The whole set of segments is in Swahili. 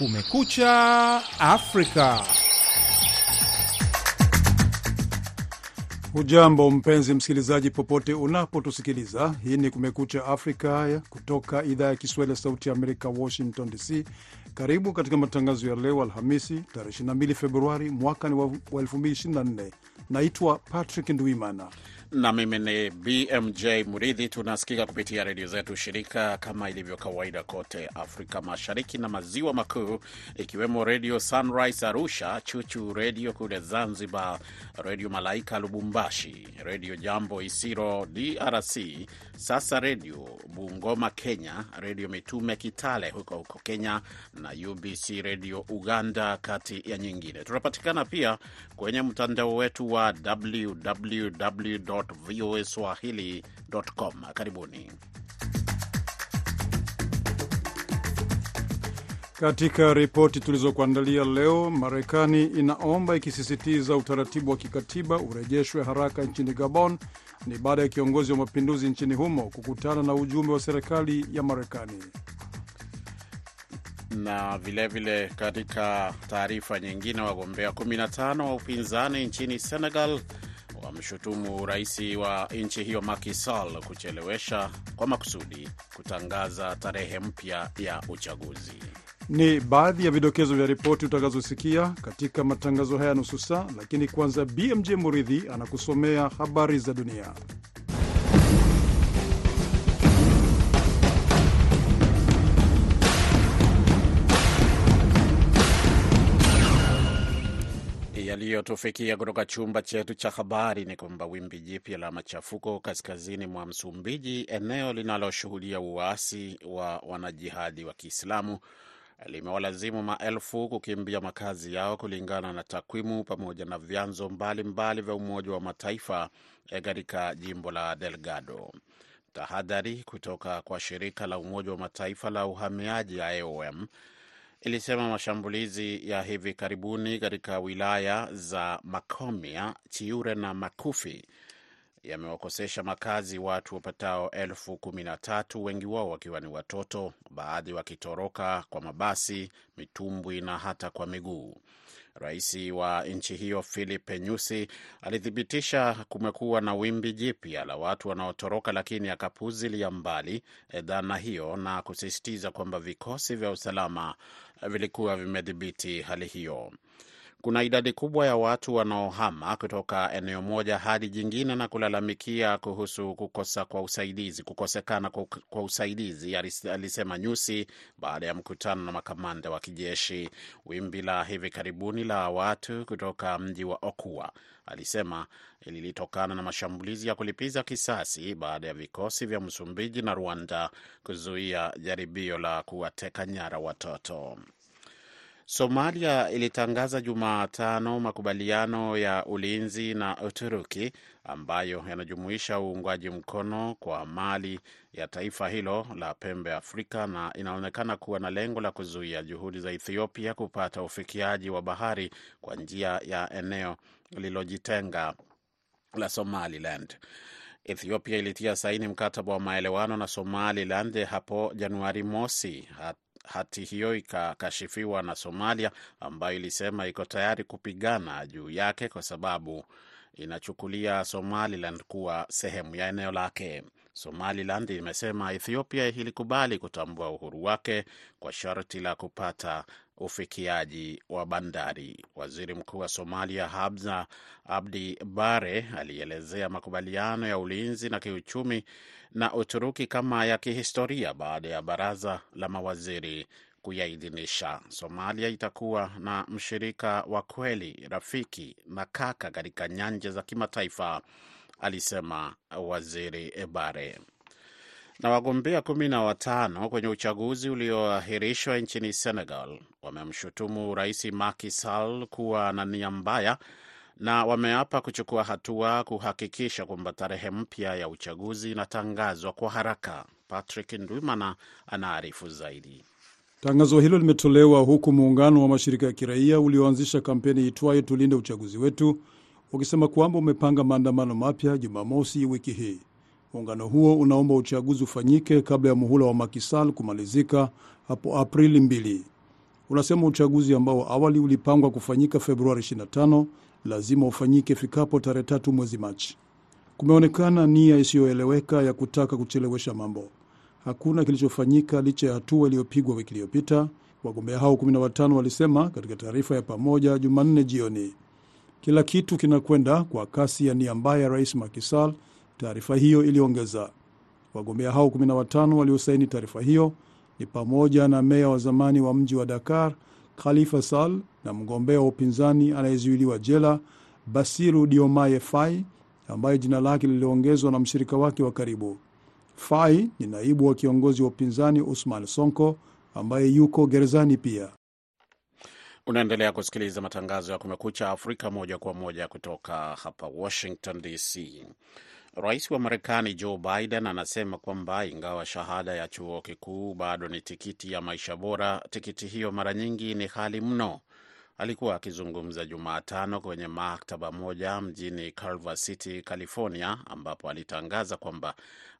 Kumekucha Afrika. Hujambo mpenzi msikilizaji, popote unapotusikiliza. Hii ni Kumekucha Afrika kutoka idhaa ya Kiswahili ya Sauti ya Amerika, Washington DC. Karibu katika matangazo ya leo Alhamisi, tarehe 22 Februari mwaka ni wa 2024. Naitwa Patrick Ndwimana na mimi ni BMJ Muridhi. Tunasikika kupitia redio zetu shirika kama ilivyo kawaida kote Afrika Mashariki na Maziwa Makuu, ikiwemo Redio Sunrise Arusha, Chuchu Redio kule Zanzibar, Redio Malaika Lubumbashi, Redio Jambo Isiro DRC, Sasa Redio Bungoma Kenya, Redio Mitume Kitale huko huko Kenya na UBC Redio Uganda, kati ya nyingine. Tunapatikana pia kwenye mtandao wetu wa www voa swahili.com. Karibuni. Katika ripoti tulizokuandalia leo, Marekani inaomba ikisisitiza utaratibu wa kikatiba urejeshwe haraka nchini Gabon. Ni baada ya kiongozi wa mapinduzi nchini humo kukutana na ujumbe wa serikali ya Marekani. Na vilevile vile katika taarifa nyingine, wagombea 15 wa upinzani nchini Senegal wamshutumu rais wa nchi hiyo Macky Sall kuchelewesha kwa makusudi kutangaza tarehe mpya ya uchaguzi. Ni baadhi ya vidokezo vya ripoti utakazosikia katika matangazo haya nusu saa, lakini kwanza BMJ Muridhi anakusomea habari za dunia. Yaliyotufikia kutoka chumba chetu cha habari ni kwamba wimbi jipya la machafuko kaskazini mwa Msumbiji, eneo linaloshuhudia uasi wa wanajihadi wa Kiislamu, limewalazimu maelfu kukimbia makazi yao, kulingana na takwimu pamoja na vyanzo mbalimbali vya Umoja wa Mataifa katika jimbo la Delgado. Tahadhari kutoka kwa shirika la Umoja wa Mataifa la uhamiaji IOM ilisema mashambulizi ya hivi karibuni katika wilaya za Makomia, Chiure na Makufi yamewakosesha makazi watu wapatao elfu kumi na tatu, wengi wao wakiwa ni watoto, baadhi wakitoroka kwa mabasi, mitumbwi na hata kwa miguu. Rais wa nchi hiyo Philip Nyusi alithibitisha kumekuwa na wimbi jipya la watu wanaotoroka, lakini akapuzilia mbali dhana hiyo na kusisitiza kwamba vikosi vya usalama vilikuwa vimedhibiti hali hiyo. Kuna idadi kubwa ya watu wanaohama kutoka eneo moja hadi jingine na kulalamikia kuhusu kukosa kwa usaidizi, kukosekana kwa usaidizi, alisema Nyusi baada ya mkutano na makamanda wa kijeshi. Wimbi la hivi karibuni la watu kutoka mji wa Okua, alisema, lilitokana na mashambulizi ya kulipiza kisasi baada ya vikosi vya Msumbiji na Rwanda kuzuia jaribio la kuwateka nyara watoto. Somalia ilitangaza Jumatano makubaliano ya ulinzi na Uturuki ambayo yanajumuisha uungwaji mkono kwa mali ya taifa hilo la pembe Afrika na inaonekana kuwa na lengo la kuzuia juhudi za Ethiopia kupata ufikiaji wa bahari kwa njia ya eneo lililojitenga la Somaliland. Ethiopia ilitia saini mkataba wa maelewano na Somaliland hapo Januari mosi. Hati hiyo ikakashifiwa na Somalia ambayo ilisema iko tayari kupigana juu yake kwa sababu inachukulia Somaliland kuwa sehemu ya eneo lake. Somaliland imesema Ethiopia ilikubali kutambua uhuru wake kwa sharti la kupata ufikiaji wa bandari. Waziri Mkuu wa Somalia Hamza Abdi Bare alielezea makubaliano ya ulinzi na kiuchumi na Uturuki kama ya kihistoria baada ya baraza la mawaziri kuyaidhinisha. Somalia itakuwa na mshirika wa kweli, rafiki na kaka katika nyanja za kimataifa, alisema waziri Bare. Na wagombea kumi na watano kwenye uchaguzi ulioahirishwa nchini Senegal wamemshutumu rais Macky Sall kuwa na nia mbaya na wameapa kuchukua hatua kuhakikisha kwamba tarehe mpya ya uchaguzi inatangazwa kwa haraka. Patrick Ndwimana anaarifu zaidi. Tangazo hilo limetolewa huku muungano wa mashirika ya kiraia ulioanzisha kampeni itwayo tulinde uchaguzi wetu ukisema kwamba umepanga maandamano mapya Jumamosi wiki hii. Muungano huo unaomba uchaguzi ufanyike kabla ya muhula wa Makisal kumalizika hapo Aprili mbili. unasema uchaguzi ambao awali ulipangwa kufanyika Februari 25 lazima ufanyike ifikapo tarehe tatu mwezi Machi. Kumeonekana nia isiyoeleweka ya kutaka kuchelewesha mambo. Hakuna kilichofanyika licha ya hatua iliyopigwa wiki iliyopita, wagombea hao 15 walisema katika taarifa ya pamoja Jumanne jioni. Kila kitu kinakwenda kwa kasi ya nia mbaya ya rais Macky Sall, taarifa hiyo iliongeza. Wagombea hao 15 waliosaini taarifa hiyo ni pamoja na meya wa zamani wa mji wa Dakar Khalifa Sall na mgombea wa upinzani anayezuiliwa jela Basiru Diomaye Faye ambaye jina lake liliongezwa na mshirika wake wa karibu. Faye ni naibu wa kiongozi wa upinzani Usman Sonko ambaye yuko gerezani pia. Unaendelea kusikiliza matangazo ya Kumekucha Afrika moja kwa moja kutoka hapa Washington DC. Rais wa Marekani Joe Biden anasema kwamba ingawa shahada ya chuo kikuu bado ni tikiti ya maisha bora, tikiti hiyo mara nyingi ni ghali mno. Alikuwa akizungumza Jumatano kwenye maktaba moja mjini Culver City, California, ambapo alitangaza kwamba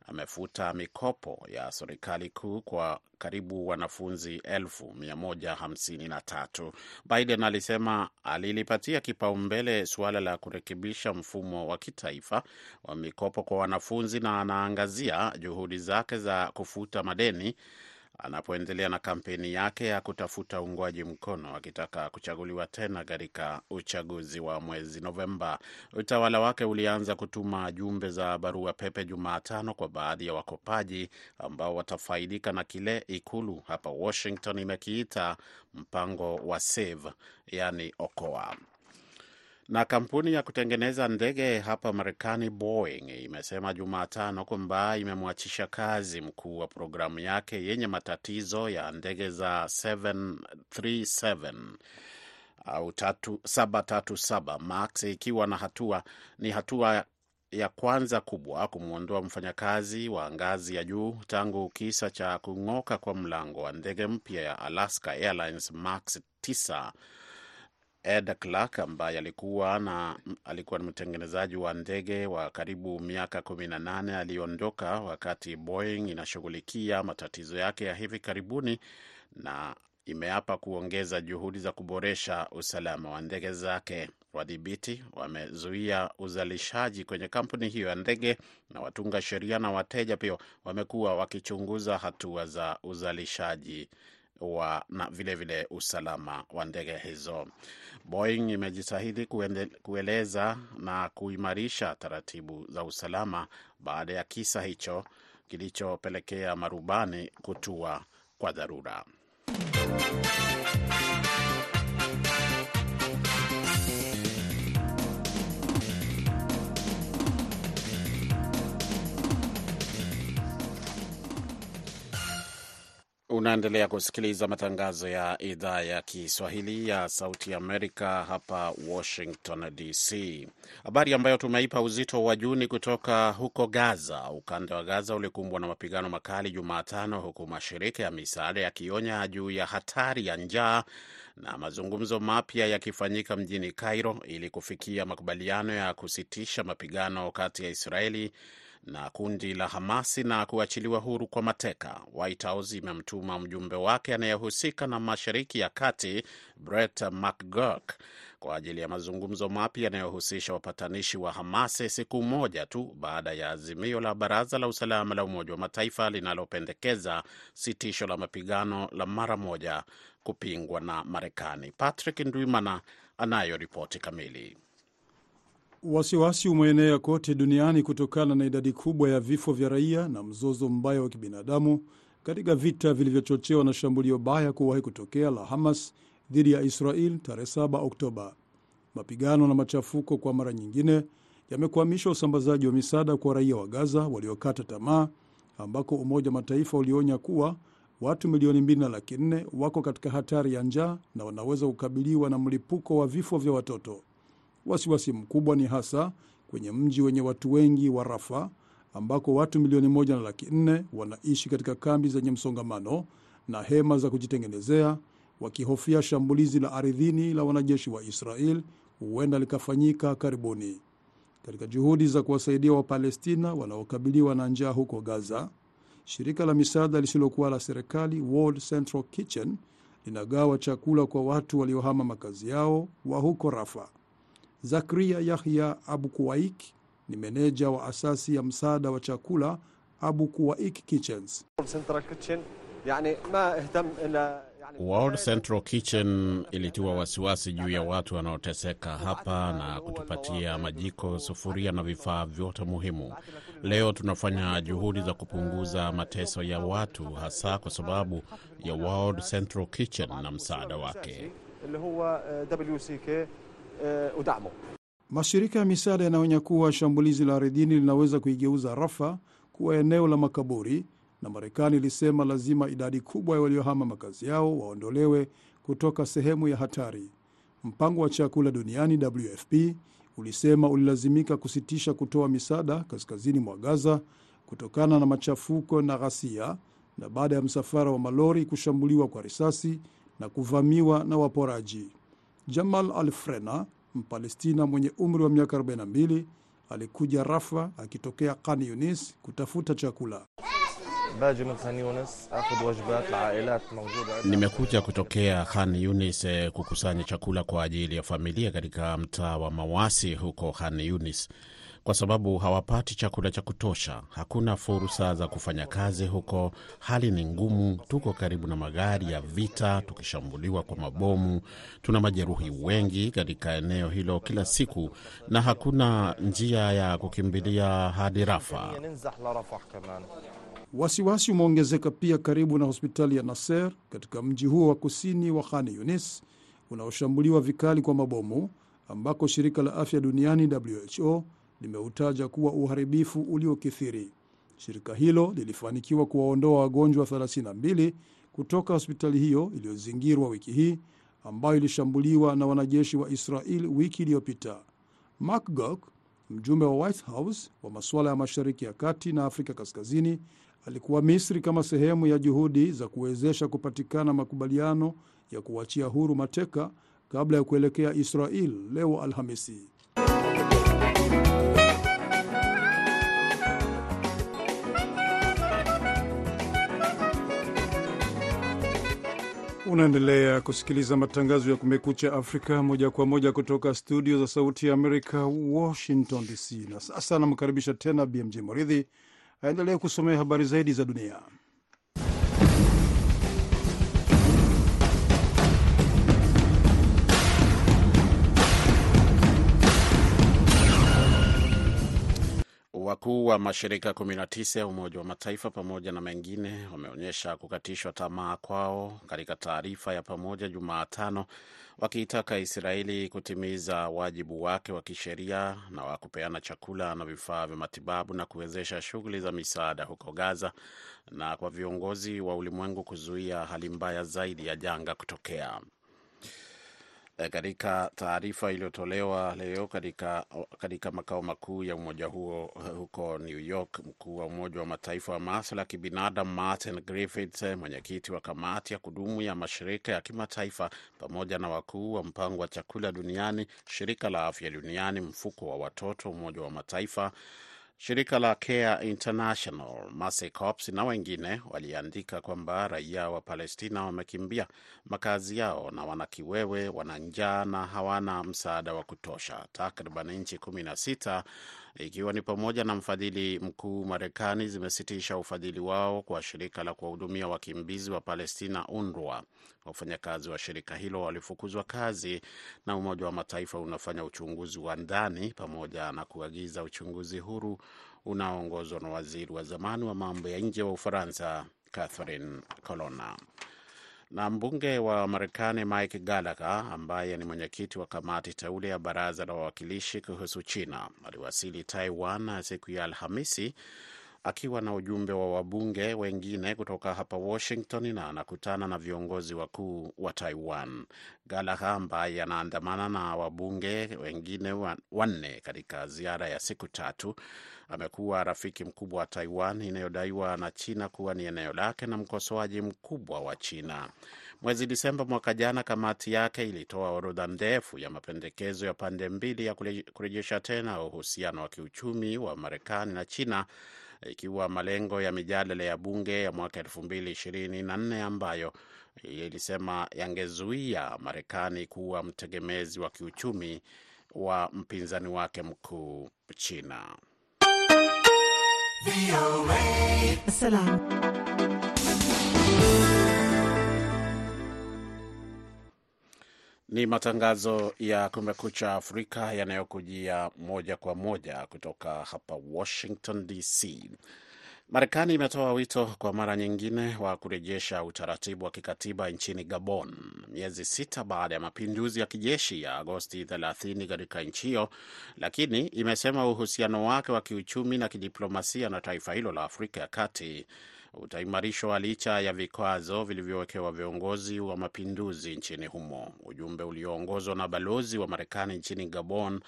amefuta mikopo ya serikali kuu kwa karibu wanafunzi elfu mia moja hamsini na tatu. Biden alisema alilipatia kipaumbele suala la kurekebisha mfumo wa kitaifa wa mikopo kwa wanafunzi na anaangazia juhudi zake za kufuta madeni anapoendelea na kampeni yake ya kutafuta uungwaji mkono akitaka kuchaguliwa tena katika uchaguzi wa mwezi Novemba. Utawala wake ulianza kutuma jumbe za barua pepe Jumatano kwa baadhi ya wakopaji ambao watafaidika na kile ikulu hapa Washington imekiita mpango wa Save, yani okoa na kampuni ya kutengeneza ndege hapa Marekani, Boeing, imesema Jumatano kwamba imemwachisha kazi mkuu wa programu yake yenye matatizo ya ndege za 737 au 737 Max, ikiwa na hatua ni hatua ya kwanza kubwa kumwondoa mfanyakazi wa ngazi ya juu tangu kisa cha kung'oka kwa mlango wa ndege mpya ya Alaska Airlines Max 9 Ed Clark ambaye alikuwa na alikuwa mtengenezaji wa ndege wa karibu miaka 18 aliondoka wakati Boeing inashughulikia matatizo yake ya hivi karibuni na imeapa kuongeza juhudi za kuboresha usalama wa ndege zake. Wadhibiti wamezuia uzalishaji kwenye kampuni hiyo ya ndege na watunga sheria na wateja pia wamekuwa wakichunguza hatua za uzalishaji wa na vilevile vile usalama wa ndege hizo. Boeing imejitahidi kueleza na kuimarisha taratibu za usalama baada ya kisa hicho kilichopelekea marubani kutua kwa dharura. Unaendelea kusikiliza matangazo ya idhaa ya Kiswahili ya Sauti Amerika hapa Washington DC. Habari ambayo tumeipa uzito wa juu ni kutoka huko Gaza. Ukanda wa Gaza ulikumbwa na mapigano makali Jumatano, huku mashirika ya misaada yakionya juu ya hatari ya njaa na mazungumzo mapya yakifanyika mjini Cairo ili kufikia makubaliano ya kusitisha mapigano kati ya Israeli na kundi la Hamasi na kuachiliwa huru kwa mateka. White House imemtuma mjumbe wake anayehusika na Mashariki ya Kati Brett McGurk kwa ajili ya mazungumzo mapya yanayohusisha wapatanishi wa Hamasi siku moja tu baada ya azimio la Baraza la Usalama la Umoja wa Mataifa linalopendekeza sitisho la mapigano la mara moja kupingwa na Marekani. Patrick Ndwimana anayo ripoti kamili. Wasiwasi umeenea kote duniani kutokana na idadi kubwa ya vifo vya raia na mzozo mbaya wa kibinadamu katika vita vilivyochochewa na shambulio baya kuwahi kutokea la Hamas dhidi ya Israel tarehe 7 Oktoba. Mapigano na machafuko kwa mara nyingine yamekwamisha usambazaji wa misaada kwa raia wa Gaza waliokata tamaa, ambako Umoja wa Mataifa ulionya kuwa watu milioni mbili na laki nne wako katika hatari ya njaa na wanaweza kukabiliwa na mlipuko wa vifo vya watoto. Wasiwasi mkubwa ni hasa kwenye mji wenye watu wengi wa Rafa ambako watu milioni moja na laki nne wanaishi katika kambi zenye msongamano na hema za kujitengenezea, wakihofia shambulizi la ardhini la wanajeshi wa Israel huenda likafanyika karibuni. Katika juhudi za kuwasaidia Wapalestina wanaokabiliwa na njaa huko Gaza, shirika la misaada lisilokuwa la serikali World Central Kitchen linagawa chakula kwa watu waliohama makazi yao wa huko Rafa. Zakria Yahya Abu Kuwaik ni meneja wa asasi ya msaada wa chakula Abu Kuwaik Kitchens. World Central Kitchen ilitiwa wasiwasi juu ya watu wanaoteseka hapa na kutupatia majiko, sufuria na vifaa vyote muhimu. Leo tunafanya juhudi za kupunguza mateso ya watu, hasa kwa sababu ya World Central Kitchen na msaada wake. Mashirika ya misaada yanaonya kuwa shambulizi la ardhini linaweza kuigeuza Rafa kuwa eneo la makaburi, na Marekani ilisema lazima idadi kubwa ya waliohama makazi yao waondolewe kutoka sehemu ya hatari. Mpango wa chakula duniani WFP ulisema ulilazimika kusitisha kutoa misaada kaskazini mwa Gaza kutokana na machafuko na ghasia, na baada ya msafara wa malori kushambuliwa kwa risasi na kuvamiwa na waporaji. Jamal Al Frena, Mpalestina mwenye umri wa miaka 42, alikuja Rafa akitokea Khan Yunis kutafuta chakula. Nimekuja kutokea Khan Yunis kukusanya chakula kwa ajili ya familia katika mtaa wa Mawasi huko Khan Yunis, kwa sababu hawapati chakula cha kutosha. Hakuna fursa za kufanya kazi huko, hali ni ngumu. Tuko karibu na magari ya vita, tukishambuliwa kwa mabomu. Tuna majeruhi wengi katika eneo hilo kila siku, na hakuna njia ya kukimbilia hadi Rafa. Wasiwasi umeongezeka pia karibu na hospitali ya Nasser katika mji huo wa kusini wa Khan Yunis unaoshambuliwa vikali kwa mabomu, ambako shirika la afya duniani WHO limeutaja kuwa uharibifu uliokithiri. Shirika hilo lilifanikiwa kuwaondoa wagonjwa 32 kutoka hospitali hiyo iliyozingirwa wiki hii, ambayo ilishambuliwa na wanajeshi wa Israel wiki iliyopita. Mark mjumbe wa White House wa masuala ya Mashariki ya Kati na Afrika Kaskazini, alikuwa Misri kama sehemu ya juhudi za kuwezesha kupatikana makubaliano ya kuachia huru mateka kabla ya kuelekea Israel leo Alhamisi. Unaendelea kusikiliza matangazo ya Kumekucha Afrika moja kwa moja kutoka studio za Sauti ya Amerika, Washington DC. Na sasa anamkaribisha tena BMJ Moridhi aendelee kusomea habari zaidi za dunia. Wakuu wa mashirika 19 ya Umoja wa Mataifa pamoja na mengine wameonyesha kukatishwa tamaa kwao katika taarifa ya pamoja Jumatano, wakiitaka Israeli kutimiza wajibu wake wa kisheria na wa kupeana chakula na vifaa vya matibabu na kuwezesha shughuli za misaada huko Gaza na kwa viongozi wa ulimwengu kuzuia hali mbaya zaidi ya janga kutokea. Katika taarifa iliyotolewa leo katika, katika makao makuu ya umoja huo huko New York, mkuu wa Umoja wa Mataifa wa maswala ya kibinadamu Martin Griffiths, mwenyekiti wa kamati ya kudumu ya mashirika ya kimataifa, pamoja na wakuu wa mpango wa chakula duniani, shirika la afya duniani, mfuko wa watoto, Umoja wa Mataifa, shirika la Care International, Mercy Corps na wengine waliandika kwamba raia wa Palestina wamekimbia makazi yao na wana kiwewe, wana njaa na hawana msaada wa kutosha. Takriban nchi kumi na sita ikiwa ni pamoja na mfadhili mkuu Marekani zimesitisha ufadhili wao kwa shirika la kuwahudumia wakimbizi wa Palestina, UNRWA. Wafanyakazi wa shirika hilo walifukuzwa kazi na Umoja wa Mataifa unafanya uchunguzi wa ndani pamoja na kuagiza uchunguzi huru unaoongozwa na waziri wa zamani wa mambo ya nje wa Ufaransa, Catherine Colonna na mbunge wa Marekani Mike Gallagher ambaye ni mwenyekiti wa kamati teule ya baraza la wawakilishi kuhusu China aliwasili Taiwan siku ya Alhamisi akiwa na ujumbe wa wabunge wengine kutoka hapa Washington na anakutana na viongozi wakuu wa Taiwan. Gallagher ambaye anaandamana na wabunge wengine wanne katika ziara ya siku tatu amekuwa rafiki mkubwa wa Taiwan inayodaiwa na China kuwa ni eneo lake na mkosoaji mkubwa wa China. Mwezi Disemba mwaka jana, kamati yake ilitoa orodha ndefu ya mapendekezo ya pande mbili ya kurejesha tena uhusiano wa kiuchumi wa Marekani na China ikiwa malengo ya mijadala ya bunge ya mwaka 2024 ambayo ilisema yangezuia Marekani kuwa mtegemezi wa kiuchumi wa mpinzani wake mkuu China. Salam. Ni matangazo ya Kumekucha Afrika yanayokujia moja kwa moja kutoka hapa Washington DC. Marekani imetoa wito kwa mara nyingine wa kurejesha utaratibu wa kikatiba nchini Gabon, miezi sita baada ya mapinduzi ya kijeshi ya Agosti 30 katika nchi hiyo, lakini imesema uhusiano wake wa kiuchumi na kidiplomasia na taifa hilo la Afrika ya Kati utaimarishwa licha ya vikwazo vilivyowekewa viongozi wa mapinduzi nchini humo. Ujumbe ulioongozwa na balozi wa Marekani nchini Gabon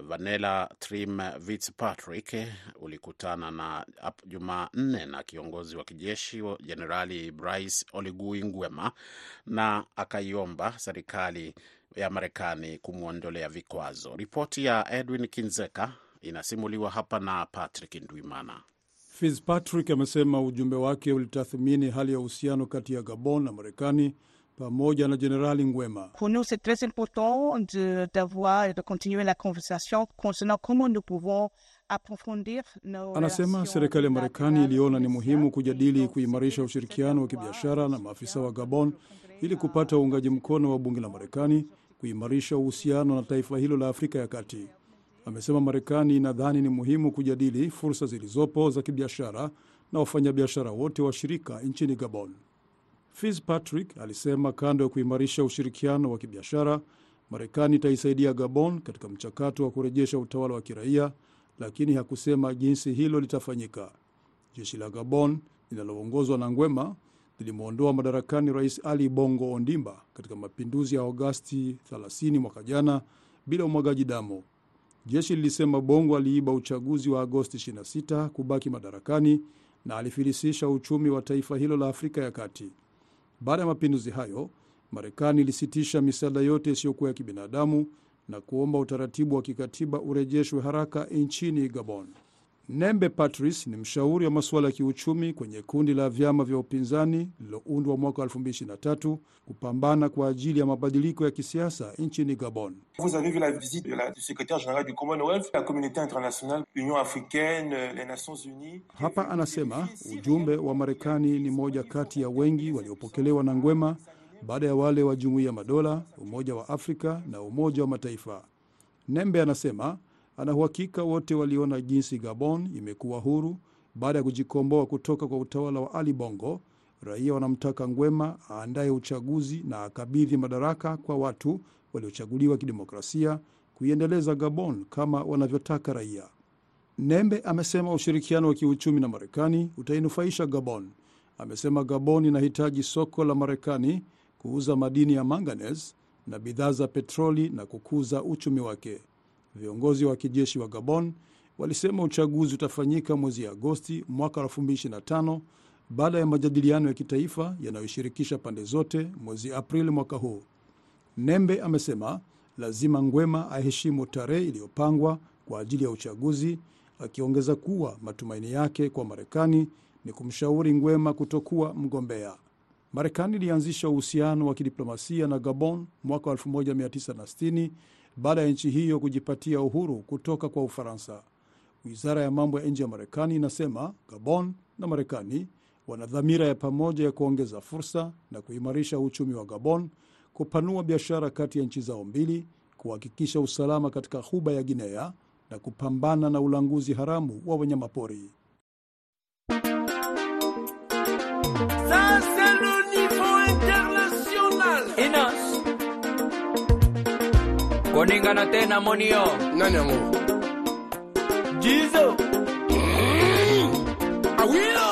Vanela Trim Fitzpatrick ulikutana na Jumanne na kiongozi wa kijeshi Jenerali Brice Oligui Nguema na akaiomba serikali ya Marekani kumwondolea vikwazo. Ripoti ya Edwin Kinzeka inasimuliwa hapa na Patrick Ndwimana. Fitzpatrick amesema ujumbe wake ulitathmini hali ya uhusiano kati ya Gabon na Marekani pamoja na Jenerali Ngwema. Pour nous, c'est très important d'avoir et de continuer la conversation concernant comment nous pouvons Anasema serikali ya Marekani iliona ni muhimu kujadili kuimarisha ushirikiano wa kibiashara na maafisa wa Gabon ili kupata uungaji mkono wa bunge la Marekani kuimarisha uhusiano na taifa hilo la Afrika ya Kati. Amesema Marekani inadhani ni muhimu kujadili fursa zilizopo za kibiashara na wafanyabiashara wote washirika nchini Gabon. Fitzpatrick alisema kando ya kuimarisha ushirikiano wa kibiashara, Marekani itaisaidia Gabon katika mchakato wa kurejesha utawala wa kiraia, lakini hakusema jinsi hilo litafanyika. Jeshi la Gabon linaloongozwa na Ngwema lilimwondoa madarakani Rais Ali Bongo Ondimba katika mapinduzi ya Agosti 30 mwaka jana bila umwagaji damu. Jeshi lilisema Bongo aliiba uchaguzi wa Agosti 26 kubaki madarakani na alifilisisha uchumi wa taifa hilo la Afrika ya Kati. Baada ya mapinduzi hayo, Marekani ilisitisha misaada yote isiyokuwa ya kibinadamu na kuomba utaratibu wa kikatiba urejeshwe haraka nchini Gabon. Nembe Patrice ni mshauri wa masuala ya kiuchumi kwenye kundi la vyama vya upinzani lililoundwa mwaka 2023 kupambana kwa ajili ya mabadiliko ya kisiasa nchini Gabon. Vous avez vu la visite de la, du secrétaire général du Commonwealth, la communauté internationale, l'Union africaine, les Nations unies. Hapa anasema ujumbe wa Marekani ni moja kati ya wengi waliopokelewa na Ngwema baada ya wale wa Jumuiya ya Madola, Umoja wa Afrika na Umoja wa Mataifa. Nembe anasema ana uhakika wote waliona jinsi Gabon imekuwa huru baada ya kujikomboa kutoka kwa utawala wa Ali Bongo. Raia wanamtaka Ngwema aandaye uchaguzi na akabidhi madaraka kwa watu waliochaguliwa kidemokrasia kuiendeleza Gabon kama wanavyotaka raia. Nembe amesema ushirikiano wa kiuchumi na Marekani utainufaisha Gabon. Amesema Gabon inahitaji soko la Marekani kuuza madini ya manganese na bidhaa za petroli na kukuza uchumi wake. Viongozi wa kijeshi wa Gabon walisema uchaguzi utafanyika mwezi Agosti mwaka 2025 baada ya majadiliano ya kitaifa yanayoshirikisha pande zote mwezi Aprili mwaka huu. Nembe amesema lazima Ngwema aheshimu tarehe iliyopangwa kwa ajili ya uchaguzi, akiongeza kuwa matumaini yake kwa Marekani ni kumshauri Ngwema kutokuwa mgombea. Marekani ilianzisha uhusiano wa kidiplomasia na Gabon mwaka 1960 baada ya nchi hiyo kujipatia uhuru kutoka kwa Ufaransa. Wizara ya mambo ya nje ya Marekani inasema Gabon na Marekani wana dhamira ya pamoja ya kuongeza fursa na kuimarisha uchumi wa Gabon, kupanua biashara kati ya nchi zao mbili, kuhakikisha usalama katika ghuba ya Guinea na kupambana na ulanguzi haramu wa wanyamapori. Koningana tena monio. Nani yangu? jizo. Awilo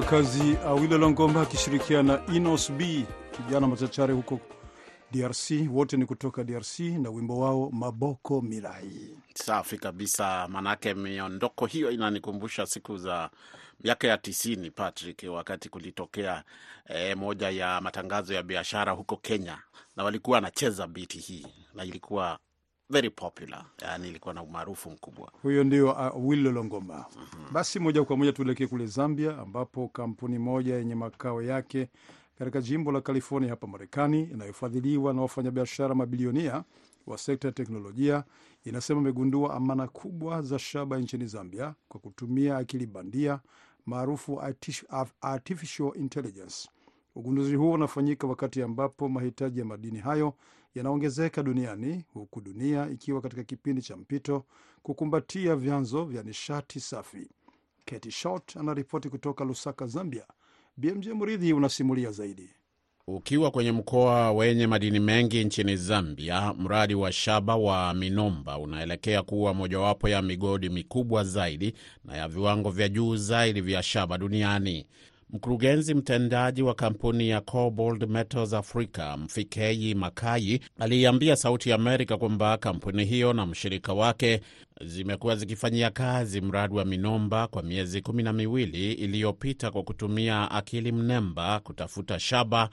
wa kazi Awilo Longomba akishirikiana na Inos B, kijana machachare huko DRC. Wote ni kutoka DRC na wimbo wao Maboko Mirai. Safi kabisa, manake miondoko hiyo inanikumbusha siku za miaka ya tisini, Patrick, wakati kulitokea eh, moja ya matangazo ya biashara huko Kenya, na walikuwa wanacheza biti hii na ilikuwa very popular, yani ilikuwa na umaarufu mkubwa. Huyo ndio Awilo Longomba. Basi moja kwa moja tuelekee kule Zambia, ambapo kampuni moja yenye makao yake katika jimbo la California hapa Marekani, inayofadhiliwa na wafanyabiashara mabilionia wa sekta ya teknolojia, inasema imegundua amana kubwa za shaba nchini Zambia kwa kutumia akili bandia maarufu artificial intelligence. Ugunduzi huo unafanyika wakati ambapo mahitaji ya madini hayo yanaongezeka duniani huku dunia ikiwa katika kipindi cha mpito kukumbatia vyanzo vya nishati safi. Katie Short anaripoti kutoka Lusaka, Zambia. BMJ Muridhi unasimulia zaidi. Ukiwa kwenye mkoa wenye madini mengi nchini Zambia, mradi wa shaba wa Minomba unaelekea kuwa mojawapo ya migodi mikubwa zaidi na ya viwango vya juu zaidi vya shaba duniani. Mkurugenzi mtendaji wa kampuni ya Cobalt Metals Africa, Mfikeyi Makai, aliiambia Sauti ya Amerika kwamba kampuni hiyo na mshirika wake zimekuwa zikifanyia kazi mradi wa Minomba kwa miezi kumi na miwili iliyopita kwa kutumia akili mnemba kutafuta shaba,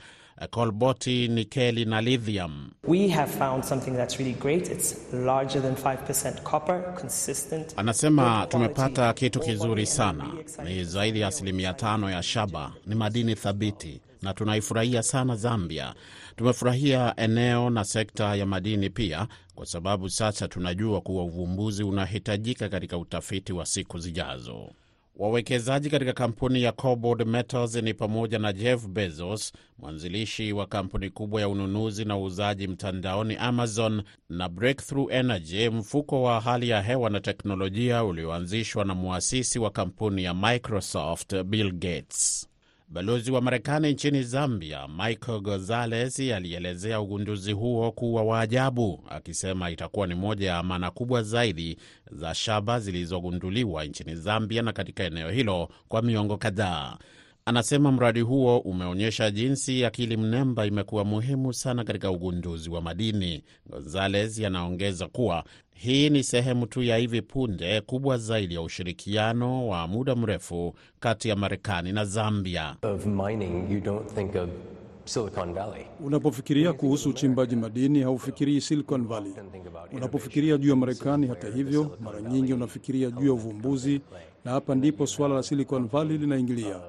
kolboti, nikeli na lithium. We have found something that's really great. It's larger than 5% copper, consistent. Anasema tumepata kitu kizuri sana, ni zaidi ya asilimia tano ya shaba, ni madini thabiti na tunaifurahia sana Zambia. Tumefurahia eneo na sekta ya madini pia, kwa sababu sasa tunajua kuwa uvumbuzi unahitajika katika utafiti wa siku zijazo. Wawekezaji katika kampuni ya Cobalt Metals ni pamoja na Jeff Bezos, mwanzilishi wa kampuni kubwa ya ununuzi na uuzaji mtandaoni Amazon, na Breakthrough Energy, mfuko wa hali ya hewa na teknolojia ulioanzishwa na mwasisi wa kampuni ya Microsoft, Bill Gates. Balozi wa Marekani nchini Zambia, Michael Gonzales, alielezea ugunduzi huo kuwa wa ajabu, akisema itakuwa ni moja ya amana kubwa zaidi za shaba zilizogunduliwa nchini Zambia na katika eneo hilo kwa miongo kadhaa. Anasema mradi huo umeonyesha jinsi akili mnemba imekuwa muhimu sana katika ugunduzi wa madini. Gonzales anaongeza kuwa hii ni sehemu tu ya hivi punde kubwa zaidi ya ushirikiano wa muda mrefu kati ya Marekani na Zambia. Of mining, you don't think of Silicon Valley. Unapofikiria kuhusu uchimbaji madini haufikirii Silicon Valley. Unapofikiria juu ya Marekani, hata hivyo, mara nyingi unafikiria juu ya uvumbuzi, na hapa ndipo suala la Silicon Valley linaingilia.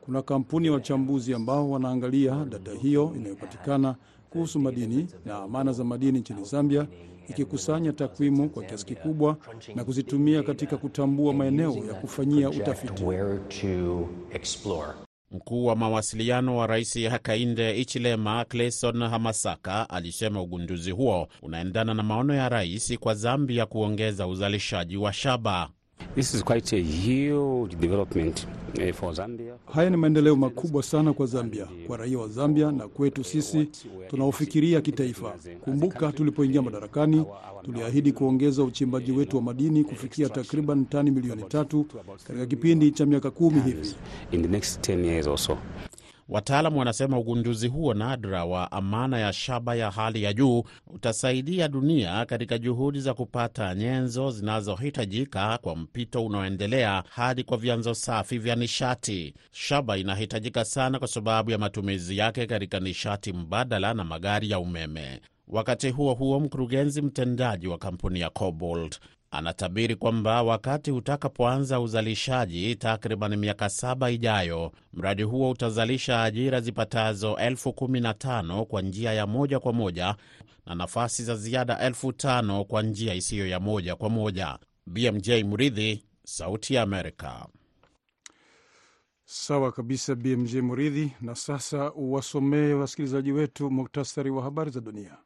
Kuna kampuni ya wachambuzi ambao wanaangalia data hiyo inayopatikana kuhusu madini na amana za madini nchini Zambia, ikikusanya takwimu kwa kiasi kikubwa na kuzitumia katika kutambua maeneo ya kufanyia utafiti. Where to explore. Mkuu wa mawasiliano wa rais Hakainde Ichilema, Clayson Hamasaka, alisema ugunduzi huo unaendana na maono ya rais kwa Zambia kuongeza uzalishaji wa shaba. This is quite a huge development uh, for Zambia. Haya ni maendeleo makubwa sana kwa Zambia, kwa raia wa Zambia na kwetu sisi tunaofikiria kitaifa. Kumbuka, tulipoingia madarakani tuliahidi kuongeza uchimbaji wetu wa madini kufikia takriban tani milioni tatu katika kipindi cha miaka kumi hivi. In the next 10 years or so. Wataalamu wanasema ugunduzi huo nadra wa amana ya shaba ya hali ya juu utasaidia dunia katika juhudi za kupata nyenzo zinazohitajika kwa mpito unaoendelea hadi kwa vyanzo safi vya nishati. Shaba inahitajika sana kwa sababu ya matumizi yake katika nishati mbadala na magari ya umeme. Wakati huo huo, mkurugenzi mtendaji wa kampuni ya Cobalt anatabiri kwamba wakati utakapoanza uzalishaji takriban miaka saba ijayo, mradi huo utazalisha ajira zipatazo elfu kumi na tano kwa njia ya moja kwa moja na nafasi za ziada elfu tano kwa njia isiyo ya moja kwa moja. BMJ Muridhi, Sauti ya Amerika. Sawa kabisa, BMJ Muridhi. Na sasa uwasomee wasikilizaji wetu muktasari wa habari za dunia.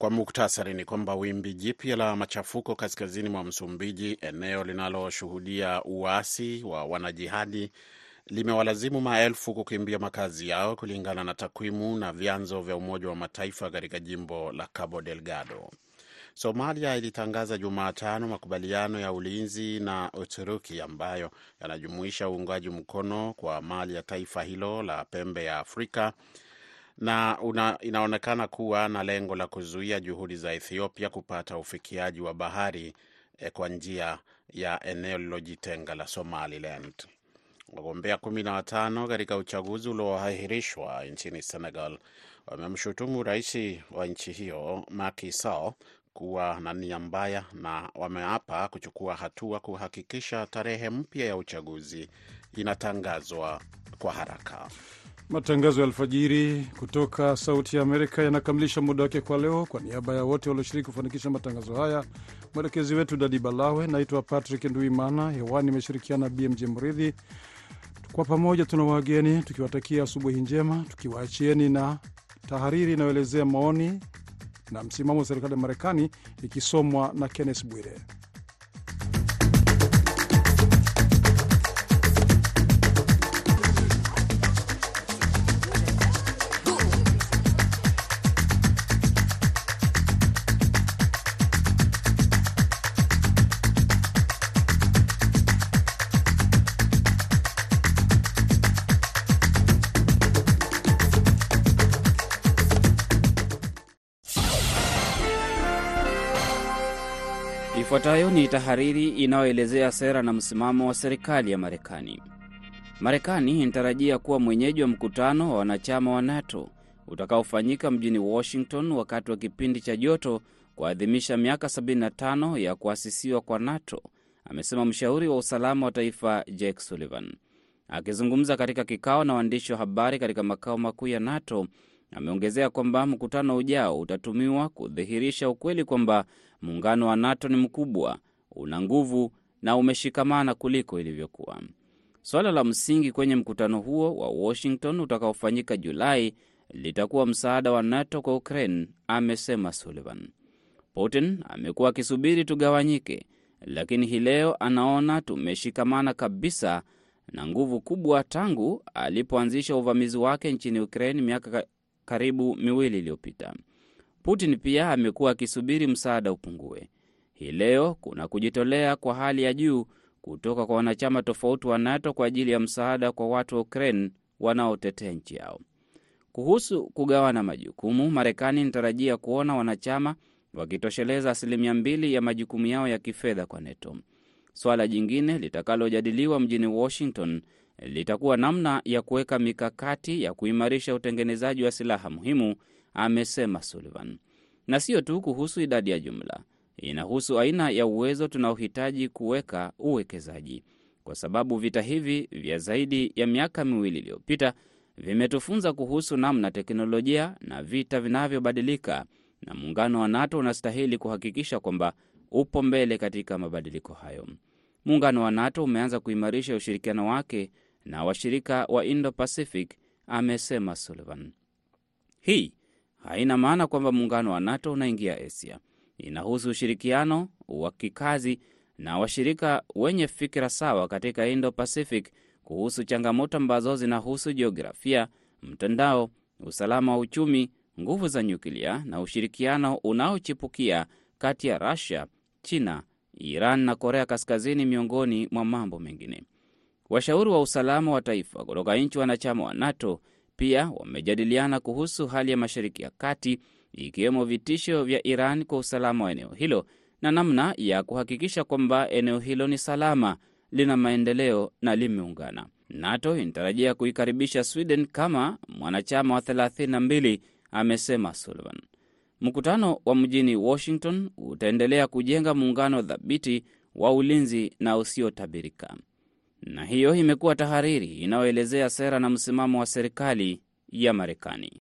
Kwa muktasari ni kwamba wimbi jipya la machafuko kaskazini mwa Msumbiji, eneo linaloshuhudia uasi wa wanajihadi, limewalazimu maelfu kukimbia makazi yao, kulingana na takwimu na vyanzo vya Umoja wa Mataifa katika jimbo la Cabo Delgado. Somalia ilitangaza Jumatano makubaliano ya ulinzi na Uturuki ambayo yanajumuisha uungaji mkono kwa mali ya taifa hilo la pembe ya Afrika na una, inaonekana kuwa na lengo la kuzuia juhudi za Ethiopia kupata ufikiaji wa bahari eh, kwa njia ya eneo lililojitenga la Somaliland. Wagombea kumi na watano katika uchaguzi ulioahirishwa nchini Senegal wamemshutumu rais wa nchi hiyo Macky Sall kuwa na nia mbaya na wameapa kuchukua hatua kuhakikisha tarehe mpya ya uchaguzi inatangazwa kwa haraka. Matangazo ya alfajiri kutoka Sauti ya Amerika yanakamilisha muda wake kwa leo. Kwa niaba ya wote walioshiriki kufanikisha matangazo haya, mwelekezi wetu Dadi Balawe, naitwa Patrick Nduimana. Hewani imeshirikiana BMJ Mridhi. Kwa pamoja tuna wageni tukiwatakia asubuhi njema, tukiwaachieni na tahariri inayoelezea maoni na msimamo wa serikali ya Marekani ikisomwa na Kenneth Bwire. Ifuatayo ni tahariri inayoelezea sera na msimamo wa serikali ya Marekani. Marekani inatarajia kuwa mwenyeji wa mkutano wa wanachama wa NATO utakaofanyika mjini Washington wakati wa kipindi cha joto kuadhimisha miaka 75 ya kuasisiwa kwa NATO, amesema mshauri wa usalama wa taifa Jake Sullivan. Akizungumza katika kikao na waandishi wa habari katika makao makuu ya NATO, ameongezea kwamba mkutano ujao utatumiwa kudhihirisha ukweli kwamba muungano wa NATO ni mkubwa, una nguvu na umeshikamana kuliko ilivyokuwa. Suala la msingi kwenye mkutano huo wa Washington utakaofanyika Julai litakuwa msaada wa NATO kwa Ukraine, amesema Sullivan. Putin amekuwa akisubiri tugawanyike, lakini hii leo anaona tumeshikamana kabisa na nguvu kubwa tangu alipoanzisha uvamizi wake nchini Ukraine miaka karibu miwili iliyopita. Putin pia amekuwa akisubiri msaada upungue. Hii leo kuna kujitolea kwa hali ya juu kutoka kwa wanachama tofauti wa NATO kwa ajili ya msaada kwa watu wa Ukraine wanaotetea nchi yao. Kuhusu kugawana majukumu, Marekani inatarajia kuona wanachama wakitosheleza asilimia mbili ya majukumu yao ya kifedha kwa NATO. Swala jingine litakalojadiliwa mjini Washington litakuwa namna ya kuweka mikakati ya kuimarisha utengenezaji wa silaha muhimu, amesema Sullivan. Na sio tu kuhusu idadi ya jumla, inahusu aina ya uwezo tunaohitaji kuweka uwekezaji, kwa sababu vita hivi vya zaidi ya miaka miwili iliyopita vimetufunza kuhusu namna teknolojia na vita vinavyobadilika, na muungano wa NATO unastahili kuhakikisha kwamba upo mbele katika mabadiliko hayo. Muungano wa NATO umeanza kuimarisha ushirikiano wake na washirika wa Indo-Pacific, amesema Sullivan. Hii haina maana kwamba muungano wa NATO unaingia Asia. Inahusu ushirikiano wa kikazi na washirika wenye fikira sawa katika Indo-Pacific kuhusu changamoto ambazo zinahusu jiografia, mtandao, usalama wa uchumi, nguvu za nyuklia na ushirikiano unaochipukia kati ya Russia, China, Iran na Korea Kaskazini, miongoni mwa mambo mengine. Washauri wa usalama wa taifa kutoka nchi wanachama wa NATO pia wamejadiliana kuhusu hali ya Mashariki ya Kati, ikiwemo vitisho vya Iran kwa usalama wa eneo hilo na namna ya kuhakikisha kwamba eneo hilo ni salama, lina maendeleo na limeungana. NATO inatarajia kuikaribisha Sweden kama mwanachama wa 32, amesema Sullivan. Mkutano wa mjini Washington utaendelea kujenga muungano thabiti wa ulinzi na usiotabirika. Na hiyo imekuwa tahariri inayoelezea sera na msimamo wa serikali ya Marekani.